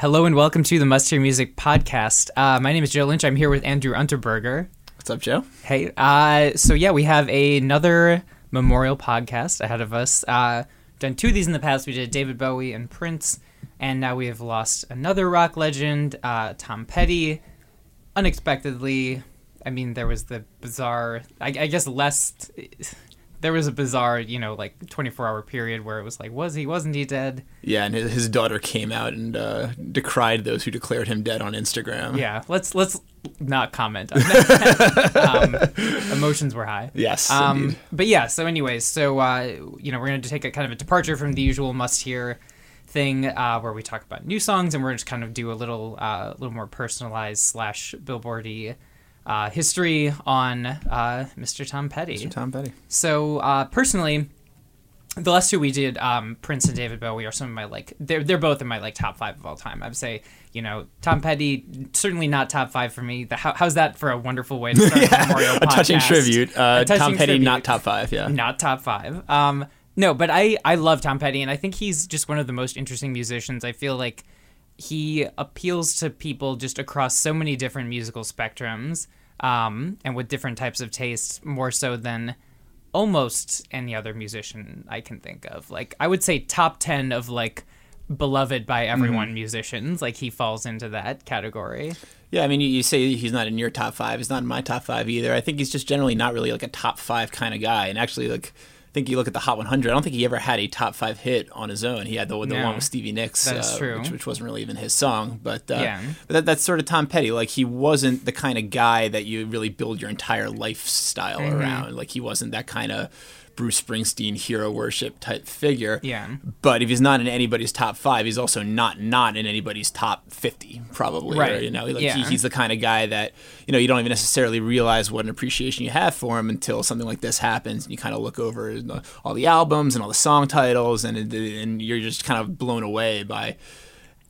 Hello and welcome to the Must Hear Music podcast. Uh, my name is Joe Lynch. I'm here with Andrew Unterberger. What's up, Joe? Hey, uh, so yeah, we have another memorial podcast ahead of us. Uh, done two of these in the past. We did David Bowie and Prince, and now we have lost another rock legend, uh, Tom Petty. Unexpectedly, I mean, there was the bizarre. I, I guess less. There was a bizarre, you know, like 24 hour period where it was like, was he, wasn't he dead? Yeah, and his, his daughter came out and uh, decried those who declared him dead on Instagram. Yeah, let's let's not comment on that. um, emotions were high. Yes, Um, indeed. but yeah. So, anyways, so uh, you know, we're going to take a kind of a departure from the usual must-hear thing, uh, where we talk about new songs, and we're just kind of do a little, uh, a little more personalized slash billboardy uh, history on uh, Mr. Tom Petty. Mr. Tom Petty. So uh, personally, the last two we did, um, Prince and David Bowie, are some of my like they're they're both in my like top five of all time. I would say you know Tom Petty certainly not top five for me. The, how, how's that for a wonderful way to start a memorial A touching tribute. Uh, A touching Tom Petty, tribute. not top five. Yeah. Not top five. Um, no, but I I love Tom Petty, and I think he's just one of the most interesting musicians. I feel like he appeals to people just across so many different musical spectrums, um, and with different types of tastes, more so than almost any other musician I can think of. Like I would say top ten of like beloved by everyone musicians. Like he falls into that category. Yeah, I mean, you, you say he's not in your top five. He's not in my top five either. I think he's just generally not really like a top five kind of guy. And actually, like, I think you look at the Hot 100. I don't think he ever had a top five hit on his own. He had the, the No. one with Stevie Nicks, uh. Which, which wasn't really even his song. But, uh, Yeah. but that, that's sort of Tom Petty. Like, he wasn't the kind of guy that you really build your entire lifestyle Mm-hmm. around. Like, he wasn't that kind of Bruce Springsteen hero worship type figure. Yeah. But if he's not in anybody's top five, he's also not not in anybody's top fifty, probably. Or, Right. you know, like Yeah. he, he's the kind of guy that you know you don't even necessarily realize what an appreciation you have for him until something like this happens, and you kind of look over all the albums and all the song titles, and and you're just kind of blown away by.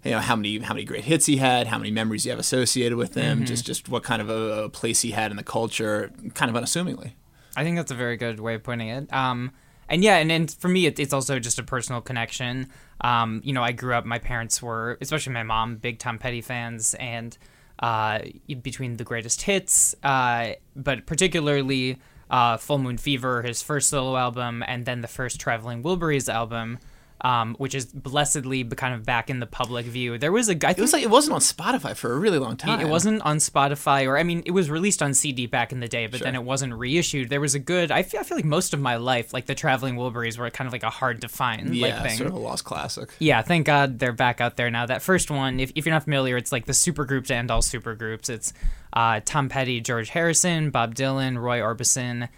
You know how many how many great hits he had, how many memories you have associated with him, mm-hmm. just just what kind of a, a place he had in the culture, kind of unassumingly. I think that's a very good way of putting it. Um, and yeah, and, and for me, it, it's also just a personal connection. Um, you know, I grew up, my parents were, especially my mom, big Tom Petty fans, and uh, between the greatest hits, uh, but particularly uh, Full Moon Fever, his first solo album, and then the first Traveling Wilburys album. Um, which is blessedly kind of back in the public view. There was a guy. It was like it wasn't on Spotify for a really long time. It wasn't on Spotify, or I mean, it was released on CD back in the day, but then it wasn't reissued. There was a good. I feel, I feel like most of my life, like the Traveling Wilburys, were kind of like a hard to find yeah, like thing. sort of a lost classic. Yeah, thank God they're back out there now. That first one, if, if you're not familiar, it's like the supergroup to end all supergroups. It's uh, Tom Petty, George Harrison, Bob Dylan, Roy Orbison,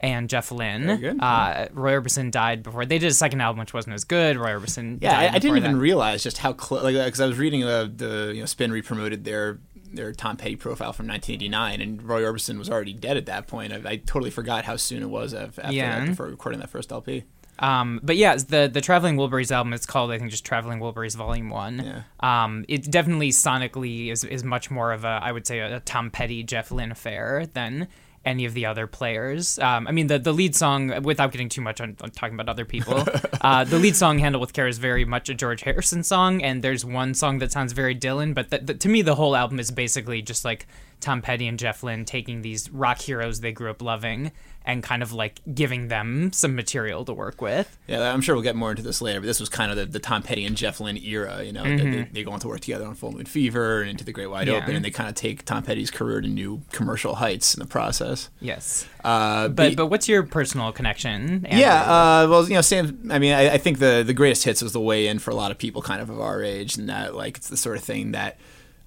and Jeff Lynne. Uh, Roy Orbison died before they did a second album, which wasn't as good. Roy Orbison. Yeah, died I, I didn't even that. realize just how close. Like, because I was reading the the you know Spin re-promoted their their Tom Petty profile from 1989, and Roy Orbison was already dead at that point. I, I totally forgot how soon it was after Yeah. after recording that first LP. Um, but yeah, the the Traveling Wilburys album. It's called I think just Traveling Wilburys Volume One. Yeah. Um, it definitely sonically is is much more of a I would say a, Tom Petty Jeff Lynne affair than any of the other players. Um, I mean, the the lead song, without getting too much on, on talking about other people, uh, the lead song "Handle with Care" is very much a George Harrison song, and there's one song that sounds very Dylan. But th- th- to me, the whole album is basically just like Tom Petty and Jeff Lynne taking these rock heroes they grew up loving and kind of like giving them some material to work with. Yeah, I'm sure we'll get more into this later, but this was kind of the, the Tom Petty and Jeff Lynne era. You know, they, they go on to work together on Full Moon Fever and Into the Great Wide Yeah. Open, and they kind of take Tom Petty's career to new commercial heights in the process. Yes. Uh, But but what's your personal connection? Andrew? Yeah, uh, well, you know, Sam. I mean, I, I think the the greatest hits was the way in for a lot of people, kind of of our age, and that like it's the sort of thing that.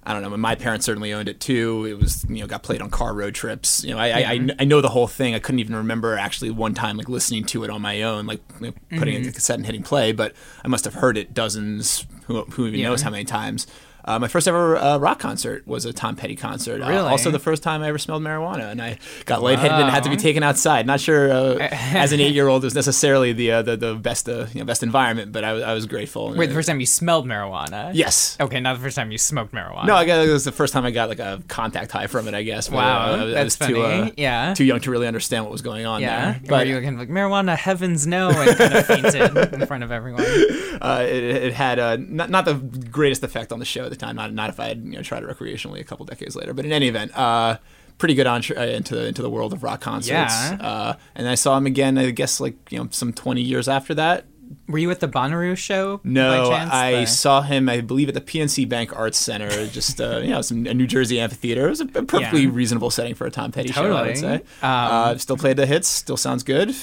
I don't know. My parents certainly owned it too. It was, you know, got played on car road trips. You know, I, I, I, mm-hmm. I know the whole thing. I couldn't even remember actually one time like listening to it on my own, like you know, putting it in mm-hmm. the cassette and hitting play. But I must have heard it dozens. Who, who even Yeah. knows how many times? Uh, my first ever uh, rock concert was a Tom Petty concert. Uh, Really? also, the first time I ever smelled marijuana, and I got lightheaded and had to be taken outside. Not sure uh, as an eight-year-old it was necessarily the uh, the, the best uh, you know, best environment, but I, was- I was grateful. Wait, the first time you smelled marijuana? yes. Okay, not the first time you smoked marijuana. No, I guess it was the first time I got like a contact high from it. I guess. Wow, I, was- I that's was too, funny. uh, Yeah. too young to really understand what was going on Yeah. there. But you were kind of like marijuana, heavens no, and kind of fainted in front of everyone. uh, it, it had uh, not not the greatest effect on the show the time. Not not if I had you know tried it recreationally a couple decades later. But in any event, uh, pretty good entry uh, into into the world of rock concerts. Yeah. Uh, and I saw him again. I guess like you know some twenty years after that. Were you at the Bonnaroo show? No, by chance? I The- saw him. I believe at the PNC Bank Arts Center, just uh, you know, some a New Jersey amphitheater. It was a, perfectly Yeah. reasonable setting for a Tom Petty show. I would Totally. say. Um, uh, still played the hits. Still sounds good.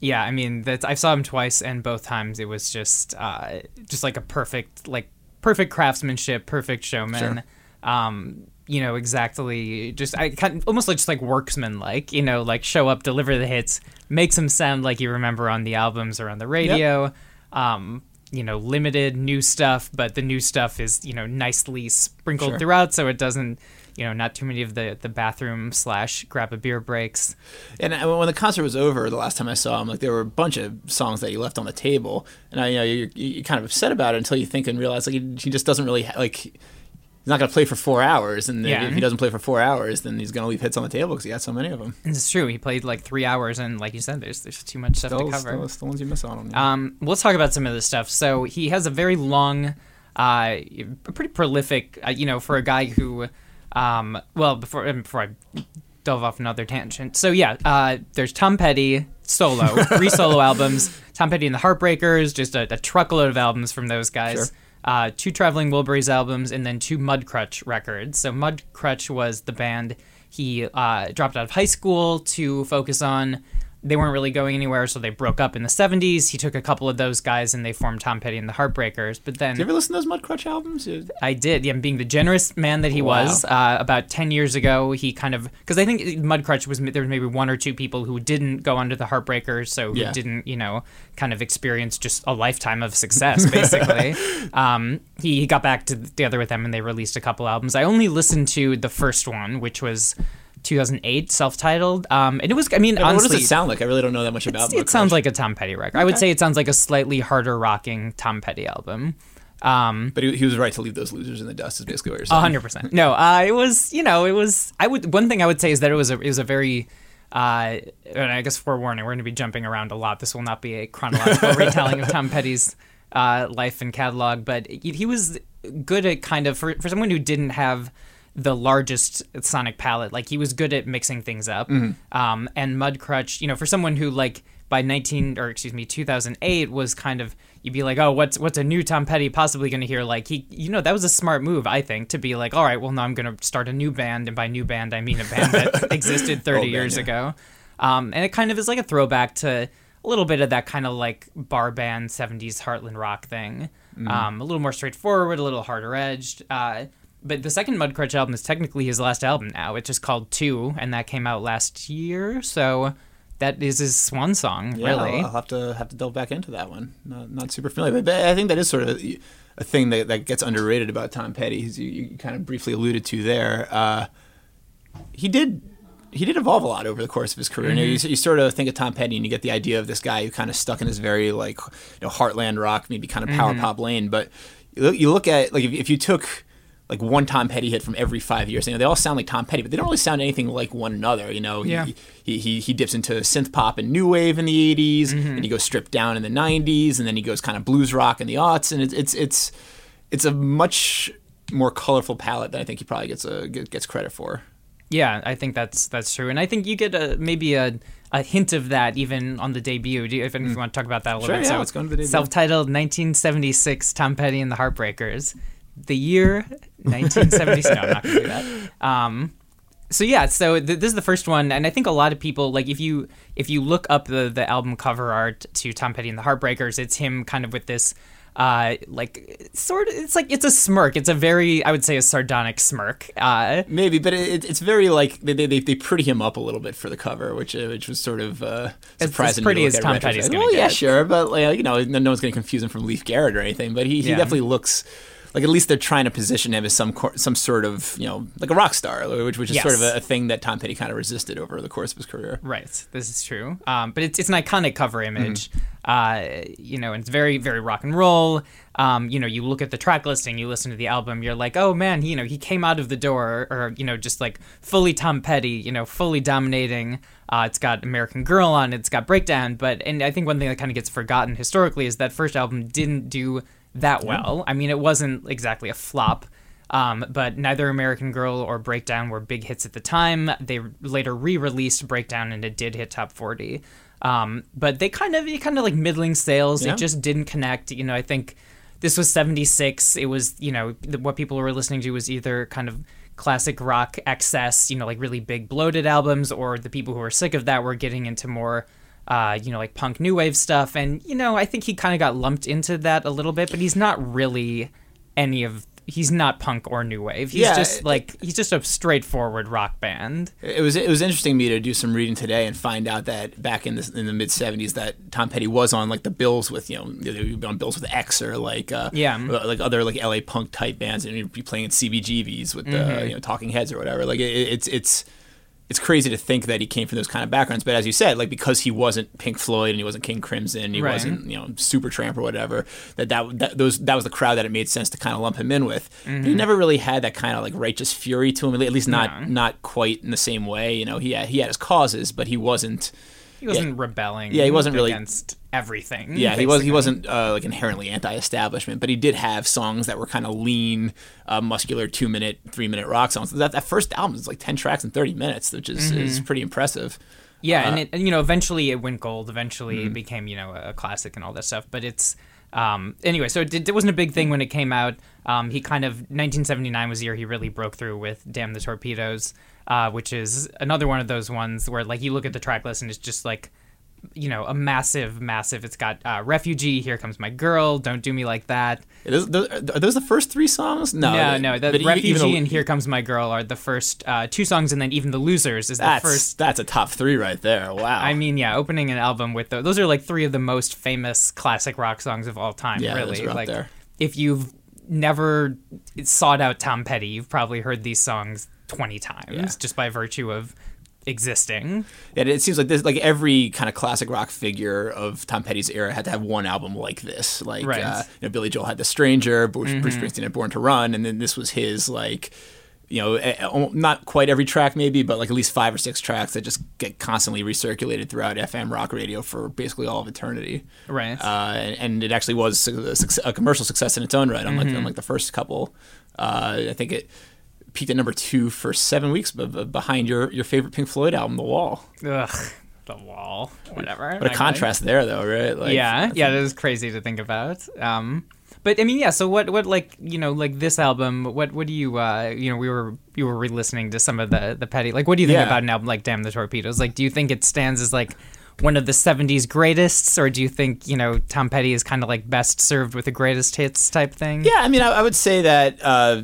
Yeah, I mean, that's I saw him twice, and both times it was just, uh, just like a perfect, like perfect craftsmanship, perfect showman. Um, you know, exactly. Just I kind of, almost like just like worksman, like you know, like show up, deliver the hits, makes them sound like you remember on the albums or on the radio. Um, you know, limited new stuff, but the new stuff is you know nicely sprinkled Sure. throughout, so it doesn't. You know, not too many of the the bathroom slash grab a beer breaks. And when the concert was over, the last time I saw him, like there were a bunch of songs that he left on the table, and I, you know, you're, you're kind of upset about it until you think and realize like he, he just doesn't really ha- like. He's not going to play for four hours, and Yeah. if he doesn't play for four hours, then he's going to leave hits on the table because he got so many of them. It's true. He played like three hours, and like you said, there's there's too much stuff to cover. those the ones you miss on. Um, let's talk about some of this stuff. So he has a very long, uh, pretty prolific. Uh, you know, for a guy who, um, well, before before I dove off another tangent. So yeah, uh, there's Tom Petty solo, three solo albums. Tom Petty and the Heartbreakers, just a, a truckload of albums from those guys. Sure. Uh, two Traveling Wilburys albums, and then two Mudcrutch records. So Mudcrutch was the band he uh, dropped out of high school to focus on. They weren't really going anywhere, so they broke up in the 70s. He took a couple of those guys and they formed Tom Petty and the Heartbreakers. But then Did you ever listen to those Mudcrutch albums? I did. Yeah, being the generous man that he Wow. was. Uh, about ten years ago, he kind of because I think Mudcrutch was there was maybe one or two people who didn't go under the Heartbreakers, so who Yeah. didn't you know kind of experience just a lifetime of success basically. um, he, he got back together with them and they released a couple albums. I only listened to the first one, which was. 2008, self-titled, um, and it was. I mean, what honestly, does it sound like? I really don't know that much about. it sounds like a Tom Petty record. I would say it sounds like a slightly harder rocking Tom Petty album. Um, But he, he was right to leave those losers in the dust. Is basically what you're saying. a hundred percent. No, uh, it was you know it was. I would one thing I would say is that it was a it was a very. Uh, and I guess forewarning, we're going to be jumping around a lot. This will not be a chronological retelling of Tom Petty's uh, life and catalog, but he, he was good at kind of for for someone who didn't have the largest sonic palette. Like he was good at mixing things up. Um, and Mudcrutch, you know, for someone who like by 19 or excuse me 2008 was kind of you'd be like oh what's what's a new Tom Petty possibly going to hear like he you know that was a smart move I think to be like all right well now I'm going to start a new band and by new band I mean a band that existed 30 Old band, years yeah. ago um, and it kind of is like a throwback to a little bit of that kind of like bar band 70s Heartland rock thing um, a little more straightforward a little harder edged uh, but the second Mudcrutch album is technically his last album now. It's just called Two, and that came out last year. So that is his swan song, Yeah, really. I'll, I'll have to have to delve back into that one. Not, not super familiar, but, I think that is sort of a, a thing that, that gets underrated about Tom Petty. As you, you kind of briefly alluded to there. Uh, he did he did evolve a lot over the course of his career. You, know, you, you sort of think of Tom Petty and you get the idea of this guy who kind of stuck in his very like you know heartland rock, maybe kind of power pop lane. But you look, you look at like if, if you took like one Tom Petty hit from every five years. You know, they all sound like Tom Petty, but they don't really sound anything like one another. You know, Yeah. he, he, he, dips into synth pop and new wave in the 80s, mm-hmm. and he goes stripped down in the 90s, and then he goes kind of blues rock in the aughts, and it's it's it's it's a much more colorful palette than I think he probably gets a gets credit for. Yeah, I think that's that's true, and I think you get a maybe a, a hint of that even on the debut. Do you, if, if mm. you want to talk about that a little Sure, bit, yeah, so let's go into the debut. self-titled 1976 Tom Petty and the Heartbreakers, the year 1976. no, I'm not gonna do that. Um, so yeah, so th- this is the first one, and I think a lot of people like if you if you look up the the album cover art to Tom Petty and the Heartbreakers, it's him kind of with this uh like sort of it's like it's a smirk. It's a very I would say a sardonic smirk. Uh, Maybe, but it, it's very like they, they they pretty him up a little bit for the cover, which uh, which was sort of uh, as surprising. pretty to as Tom. Petty's gonna Well, yeah, sure, but like, you know, no one's going to confuse him from Leif Garrett or anything. But he, he Yeah. definitely looks like at least they're trying to position him as some cor- some sort of you know like a rock star, which which is sort of a, a thing that Tom Petty kind of resisted over the course of his career. Right, this is true. Um, but it's it's an iconic cover image. Mm-hmm. Uh, you know, and it's very very rock and roll. Um, you know, you look at the track listing, you listen to the album, you're like, oh man, you know, he came out of the door, or you know, just like fully Tom Petty, you know, fully dominating. Uh, it's got American Girl on, it, it's got Breakdown, but and I think one thing that kind of gets forgotten historically is that first album didn't do that well. I mean, it wasn't exactly a flop. Um, but neither American Girl or Breakdown were big hits at the time. They later re-released Breakdown, and it did hit top forty. Um, but they kind of, kind of like middling sales. Yeah. It just didn't connect. You know, I think this was seventy six. It was, you know, what people were listening to was either kind of classic rock excess, you know, like really big bloated albums, or the people who were sick of that were getting into more uh, you know, like punk new wave stuff. And, you know, I think he kind of got lumped into that a little bit, but he's not really any of, he's not punk or new wave. He's Yeah, just it- like, he's just a straightforward rock band. It was it was interesting to me to do some reading today and find out that back in the in the mid '70s that Tom Petty was on like the bills with you know they would be on bills with X or like uh, Yeah. like other like LA punk type bands and he'd be playing in CBGBs with the Mm-hmm. you know Talking Heads or whatever. Like it, it's it's it's crazy to think that he came from those kind of backgrounds. But as you said, like because he wasn't Pink Floyd and he wasn't King Crimson, and he Right. wasn't you know Supertramp or whatever. That that, that those that was the crowd that it made sense to kind of lump him in with. Mm-hmm. he never really had that kind of like righteous fury to him. At least not not quite in the same way. You know, he had he had his causes, but he wasn't. He wasn't rebelling. Yeah, he wasn't really- against everything. Yeah, he was he wasn't uh, like inherently anti-establishment, but he did have songs that were kind of lean, uh, muscular, two-minute, three-minute rock songs. That that first album is like ten tracks in thirty minutes, which is, Mm-hmm. is pretty impressive. Yeah, Uh, and it, and, you know, eventually it went gold. Eventually Mm-hmm. it became, you know, a classic and all that stuff. But it's um, anyway. So it, it wasn't a big thing when it came out. Um, he kind of 1979 was the year he really broke through with "Damn the Torpedoes," uh, which is another one of those ones where like you look at the track list and it's just like. You know, a massive, massive. It's got uh, "Refugee," "Here Comes My Girl," "Don't Do Me Like That." Are those, are those the first three songs? No, no, no. The "Refugee" though- and "Here Comes My Girl" are the first uh, two songs, and then even "The Losers" is the first that's a top three right there. Wow. I mean, yeah, opening an album with those, those are like three of the most famous classic rock songs of all time. Yeah, really, those are up like there. if you've never sought out Tom Petty, you've probably heard these songs twenty times Yeah. just by virtue of existing. Yeah, it seems like this, like every kind of classic rock figure of Tom Petty's era had to have one album like this. Like, Right. uh, you know, Billy Joel had The Stranger, Bruce, Bruce Springsteen had Born to Run, and then this was his like, you know, not quite every track maybe, but like at least five or six tracks that just get constantly recirculated throughout FM rock radio for basically all of eternity. Right. Uh, and, and it actually was a, a commercial success in its own right. Unlike, unlike the first couple, uh, I think it peaked at number two for seven weeks, b- b- behind your your favorite Pink Floyd album, The Wall. Ugh, the wall, whatever. What a contrast there, though, right? Like, yeah, yeah, that is crazy to think about. Um, but I mean, yeah. So what, what, like, you know, like this album? What, what do you, uh, you know, we were, you were re-listening to some of the, the petty. Like, what do you think Yeah. about an album like "Damn the Torpedoes"? Like, do you think it stands as like one of the '70s greatest, or do you think you know Tom Petty is kind of like best served with the greatest hits type thing? Yeah, I mean, I, I would say that. Uh,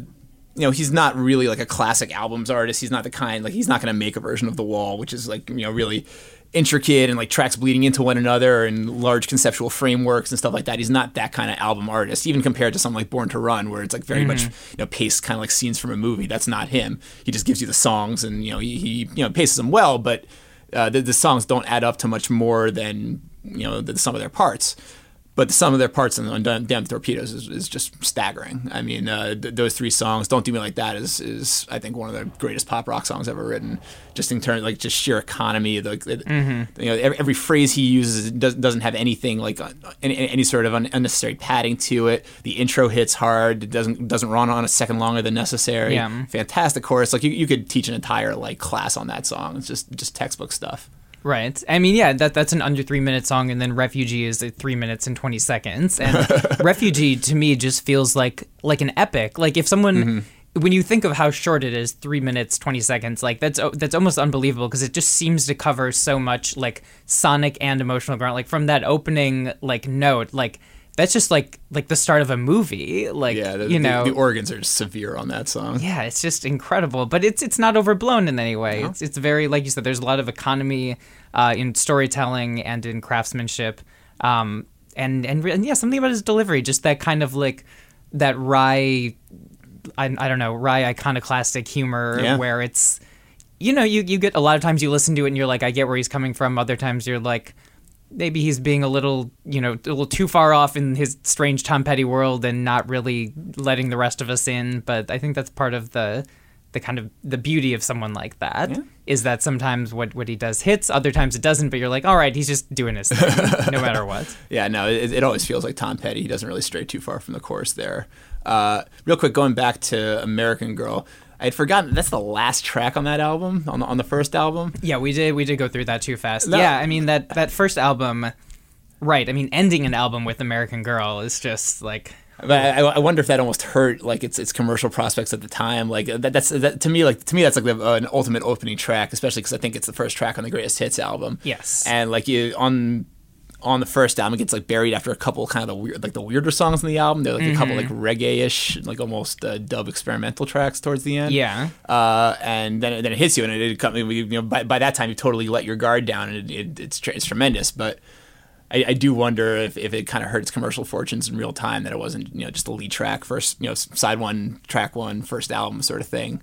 you know, he's not really like a classic albums artist. He's not the kind like he's not going to make a version of The Wall, which is like you know really intricate and like tracks bleeding into one another and large conceptual frameworks and stuff like that. He's not that kind of album artist, even compared to something like Born to Run, where it's like very much you know paced kind of like scenes from a movie. That's not him. He just gives you the songs and you know he, he you know paces them well, but uh, the, the songs don't add up to much more than you know the, the sum of their parts. But some of their parts on, Damn Torpedoes is, is just staggering. I mean, uh, th- those three songs, "Don't Do Me Like That," is is I think one of the greatest pop rock songs ever written. Just in terms like just sheer economy, like Mm-hmm. you know, every, every phrase he uses does, doesn't have anything like uh, any, any sort of un- unnecessary padding to it. The intro hits hard. It doesn't doesn't run on a second longer than necessary. Yeah. Fantastic chorus. Like you, you could teach an entire like class on that song. It's just just textbook stuff. Right. I mean, yeah, that that's an under three minute song, and then Refugee is three minutes and twenty seconds. And Refugee to me just feels like like an epic. Like if someone. Mm-hmm. When you think of how short it is, three minutes twenty seconds, like that's that's almost unbelievable because it just seems to cover so much like sonic and emotional ground. Like from that opening like note, like that's just like like the start of a movie. Like Yeah, the, you know, the, organs are severe on that song. yeah, it's just incredible, but it's it's not overblown in any way. It's it's very like you said. There's a lot of economy uh, in storytelling and in craftsmanship, um, and and and yeah, something about his delivery, just that kind of like that wry, I, I don't know, wry iconoclastic humor Yeah. where it's, you know, you you get a lot of times you listen to it and you're like, I get where he's coming from. Other times you're like. Maybe he's being a little, you know, a little too far off in his strange Tom Petty world and not really letting the rest of us in. But I think that's part of the, the kind of the beauty of someone like that is that sometimes what what he does hits, other times it doesn't. But you're like, all right, he's just doing his thing, no matter what. Yeah, no, it, it always feels like Tom Petty. He doesn't really stray too far from the course there. Uh, real quick, going back to American Girl, I had forgotten that's the last track on that album, on the, on the first album. Yeah, we did we did go through that too fast. No. Yeah, I mean that that first album, right? I mean, ending an album with American Girl is just like But I, I wonder if that almost hurt like its its commercial prospects at the time. Like that, that's that, to me like to me that's like the, uh, an ultimate opening track, especially because I think it's the first track on the Greatest Hits album. Yes. and like you on on the first album, it gets like buried after a couple kind of the weird like the weirder songs in the album. They're like a couple like reggae-ish, like almost uh, dub experimental tracks towards the end. Yeah. uh, and then then it hits you, and it, it come- you know by, by that time you totally let your guard down, and it, it, it's tr- it's tremendous. But I, I do wonder if, if it kind of hurt its commercial fortunes in real time that it wasn't you know just a lead track first you know side one track one first album sort of thing.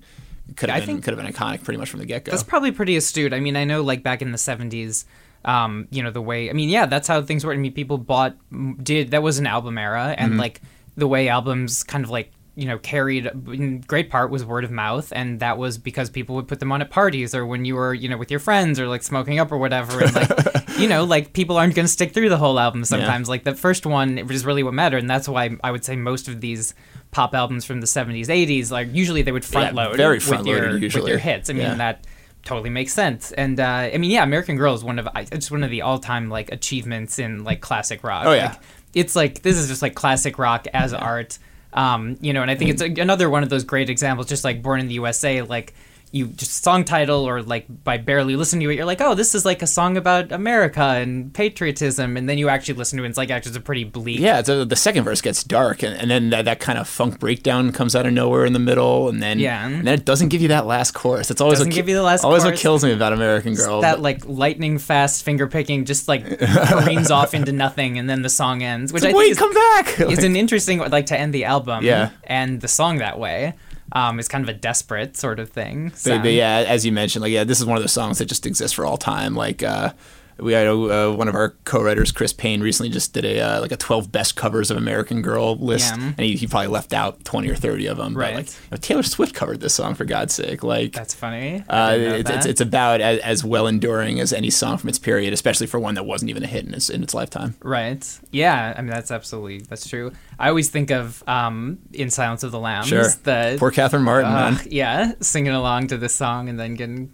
Could have been think- could have been iconic pretty much from the get go. That's probably pretty astute. I mean, I know like back in the 70s, um, you know, the way, I mean, yeah, that's how things worked. I mean, people bought, did, that was an album era, and like the way albums kind of like, you know, carried in great part was word of mouth, and that was because people would put them on at parties or when you were, you know, with your friends or like smoking up or whatever. And like, you know, like people aren't going to stick through the whole album sometimes. Like the first one is really what mattered, and that's why I would say most of these pop albums from the 70s, 80s, like usually they would front Yeah, load very with front-loaded your, with your hits. I mean, Yeah. that totally makes sense. And uh, I mean, yeah, American Girl is one of I- it's one of the all-time like achievements in like classic rock. Oh, yeah. Like, it's like this is just like classic rock as art. Um, you know, and I think it's another one of those great examples, just like Born in the USA, like you just song title or like by barely listening to it, you're like, oh, this is like a song about America and patriotism, and then you actually listen to it, and it's like actually it's a pretty bleak. Yeah, it's a, the second verse gets dark, and, and then that, that kind of funk breakdown comes out of nowhere in the middle, and then Yeah. and then it doesn't give you that last chorus. It's always Doesn't what give you the last always chorus. what kills me about American Girl. that but- like lightning fast finger picking just like careens off into nothing and then the song ends which It's i like, think wait, is, come back! is Like- an interesting like to end the album Yeah. and the song that way um is kind of a desperate sort of thing But, but yeah, as you mentioned, like yeah, this is one of those songs that just exists for all time. Like uh, we had uh, one of our co-writers, Chris Payne, recently just did a uh, like a twelve best covers of American Girl list, Yeah. and he, he probably left out twenty or thirty of them. Right. But like, you know, Taylor Swift covered this song for God's sake. Like that's funny Uh, it's, it's it's about as, as well enduring as any song from its period, especially for one that wasn't even a hit in its in its lifetime. Right. Yeah. I mean, that's absolutely that's true. I always think of um, "In Silence of the Lambs." Sure. The Poor Catherine Martin, uh, man, yeah, singing along to this song and then getting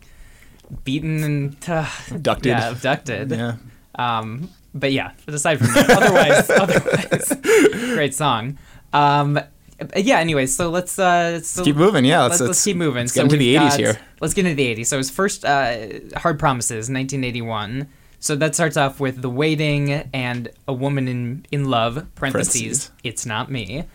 beaten and uh, abducted. yeah, abducted. Yeah. Um, but yeah, but aside from that, otherwise, otherwise, great song. Um, yeah. Anyway, so let's uh, so keep moving, yeah, let's- Let's, let's let's- keep moving. let's so get into the 80s got- here. Let's get into the '80s. So his first uh, "Hard Promises," 1981. So that starts off with "The Waiting" and "A Woman in in Love." Parentheses. Parentheses. It's not me.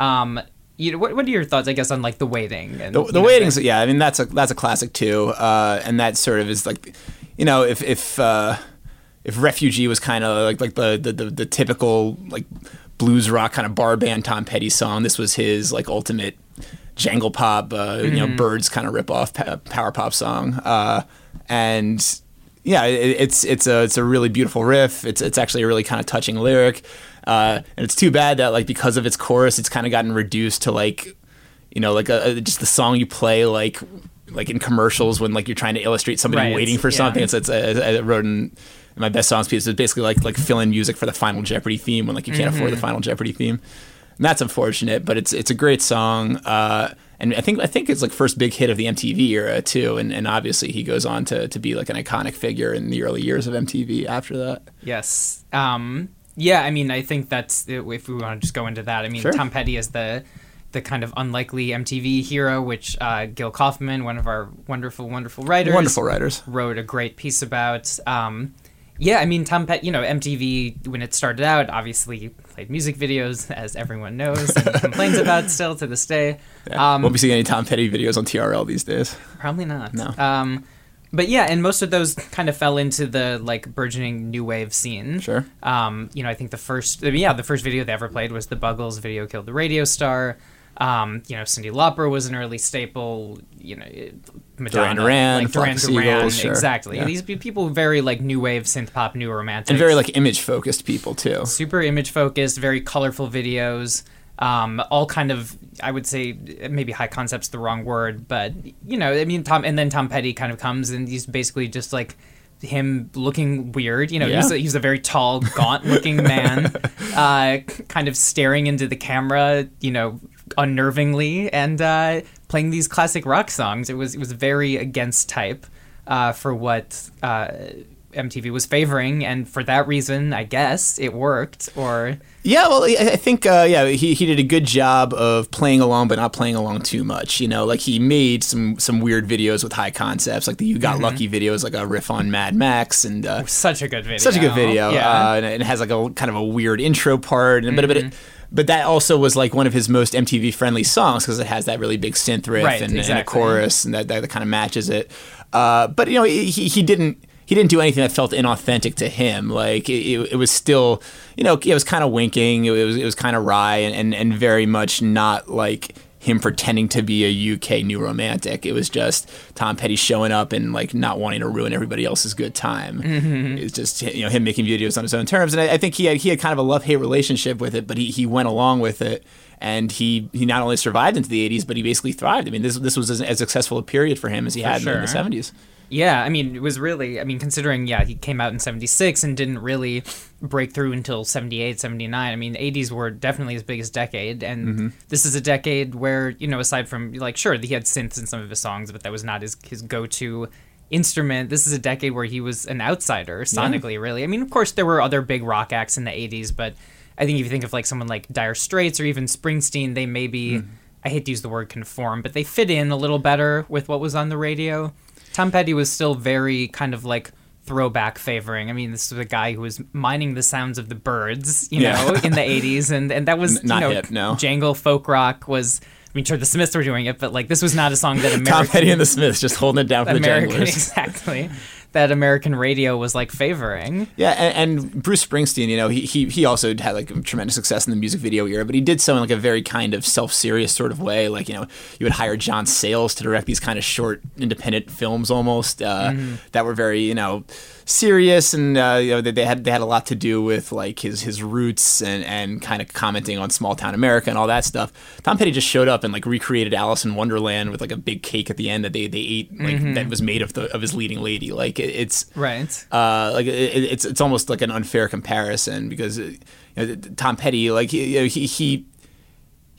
Um, you know, what what are your thoughts? I guess on like "The Waiting." And, The, the know, waiting's yeah, I mean that's a that's a classic too, uh, and that sort of is like you know, if if uh, if Refugee was kind of like like the, the the the typical like blues rock kind of bar band Tom Petty song, this was his like ultimate jangle pop, uh, you know, Byrds kind of rip off power pop song. Uh, and yeah, it, it's it's a it's a really beautiful riff. It's it's actually a really kind of touching lyric. Uh, and it's too bad that like because of its chorus, it's kind of gotten reduced to like, you know, like a, a- just the song you play like like in commercials when like you're trying to illustrate somebody Right, waiting for yeah. something. It's, it's I I wrote in my best songs piece. is basically like like fill in music for the Final Jeopardy theme when like you can't afford the Final Jeopardy theme. And that's unfortunate, but it's it's a great song. Uh, and I think I think it's like first big hit of the MTV era too. And, and obviously he goes on to, to be like an iconic figure in the early years of MTV after that. Yes. Um, yeah, I mean, I think that's if we want to just go into that. I mean, Sure. Tom Petty is the the kind of unlikely MTV hero, which uh, Gil Kaufman, one of our wonderful, wonderful writers, Wonderful writers. wrote a great piece about. Um, yeah, I mean, Tom Petty, you know, MTV, when it started out, obviously played music videos, as everyone knows, and complains about still to this day. Um, Won't be seeing any Tom Petty videos on TRL these days. Probably not. No. Um, but yeah, and most of those kind of fell into the like burgeoning new wave scene. Sure. Um, you know, I think the first, I mean, yeah, the first video they ever played was the Buggles video "Killed the Radio Star." Um, you know, Cyndi Lauper was an early staple. You know, Madonna, Duran, like Duran Duran, sure. exactly. Yeah. These people very like new wave synth pop, new romantic, And very like image focused people too. super image focused, very colorful videos. Um, all kind of, I would say, maybe high concept's the wrong word, but you know, I mean, Tom, and then Tom Petty kind of comes and he's basically just like him looking weird. You know, he's, a, he's a very tall, gaunt-looking man, uh, kind of staring into the camera. You know, unnervingly, and uh, playing these classic rock songs. It was it was very against type uh, for what. MTV was favoring, and for that reason, I guess it worked. Or Yeah, well, I think uh, yeah, he, he did a good job of playing along, but not playing along too much. You know, like he made some some weird videos with high concepts, like the "You Got Lucky" videos, like a riff on Mad Max, and uh, such a good video. such a good video. Yeah. Uh, and it has like a kind of a weird intro part, and but but Mm-hmm. it, but that also was like one of his most MTV friendly songs because it has that really big synth riff Right, and, and a chorus, and that that kind of matches it. Uh, but you know, he he didn't. He didn't do anything that felt inauthentic to him. Like it, it, was still, you know, it was kind of winking. It was it was kind of wry and, and, and very much not like him pretending to be a UK new romantic. It was just Tom Petty showing up and like not wanting to ruin everybody else's good time. Mm-hmm. It's just you know him making videos on his own terms, and I, I think he had he had kind of a love hate relationship with it, but he, he went along with it, and he he not only survived into the '80s, but he basically thrived. I mean, this this was as, as successful a period for him as he had in the '70s. Yeah, I mean, it was really, I mean, considering, yeah, he came out in 76 and didn't really break through until 78, 79. I mean, 80s were definitely his biggest decade. And Mm-hmm. this is a decade where, you know, aside from, like, sure, he had synths in some of his songs, but that was not his, his go to instrument. This is a decade where he was an outsider sonically, really. I mean, of course, there were other big rock acts in the 80s, but I think if you think of, like, someone like Dire Straits or even Springsteen, they maybe, Mm-hmm. I hate to use the word conform, but they fit in a little better with what was on the radio. Tom Petty was still very kind of like throwback favoring. I mean, this was a guy who was mining the sounds of the Byrds, you Yeah. know, in the 80s. And, and that was, N- not you know, hip, no. jangle folk rock was, I mean, sure, the Smiths were doing it, but like this was not a song that American. Tom Petty and the Smiths just holding it down for the American, Janglers. exactly. That American radio was like favoring. Yeah, and, and Bruce Springsteen, you know, he, he he also had like tremendous success in the music video era, but he did so in like a very kind of self-serious sort of way. Like you know, you would hire John Sayles to direct these kind of short, independent films almost uh, that were very you know serious, and uh, you know they, they had they had a lot to do with like his his roots and and kind of commenting on small town America and all that stuff. Tom Petty just showed up and like recreated Alice in Wonderland with like a big cake at the end that they they ate like that was made of the of his leading lady. Like it, it's Right. uh, like it, it- it's it's almost like an unfair comparison because uh, you know, Tom Petty, like he, you know, he he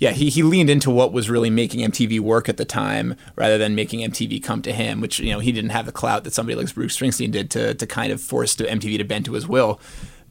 yeah he, he leaned into what was really making MTV work at the time rather than making MTV come to him, which you know he didn't have the clout that somebody like Bruce Springsteen did to to kind of force to MTV to bend to his will,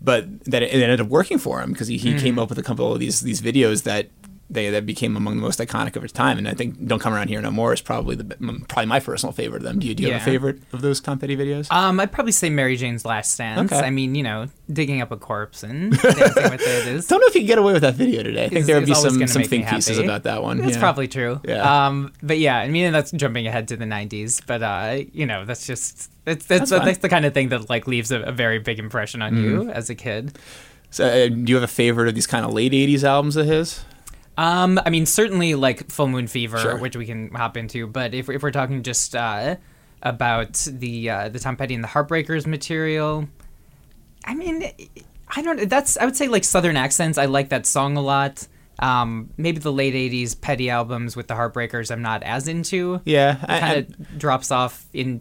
but that it ended up working for him because he, he hmm. came up with a couple of these these videos that they that became among the most iconic of its time. And I think "Don't Come Around Here No More" is probably the probably my personal favorite of them. Do you, do you have a favorite of those Tom Petty videos? Um, I'd probably say Mary Jane's Last Dance. Okay. I mean, you know, digging up a corpse and dancing with it is. Don't know if you could get away with that video today. I think there would be some some think pieces about that one. That's yeah. probably true. Yeah. Um, but yeah, I mean, that's jumping ahead to the '90s. But uh, you know, that's just it's That's that's that's the kind of thing that like leaves a, a very big impression on Mm-hmm. you as a kid. So, uh, do you have a favorite of these kind of late '80s albums of his? Um, I mean, certainly like Full Moon Fever, Sure. which we can hop into. But if if we're talking just uh, about the uh, the Tom Petty and the Heartbreakers material, I mean, I don't. That's I would say like Southern accents. I like that song a lot. Um, maybe the late '80s Petty albums with the Heartbreakers, I'm not as into. Yeah, Kind of drops off in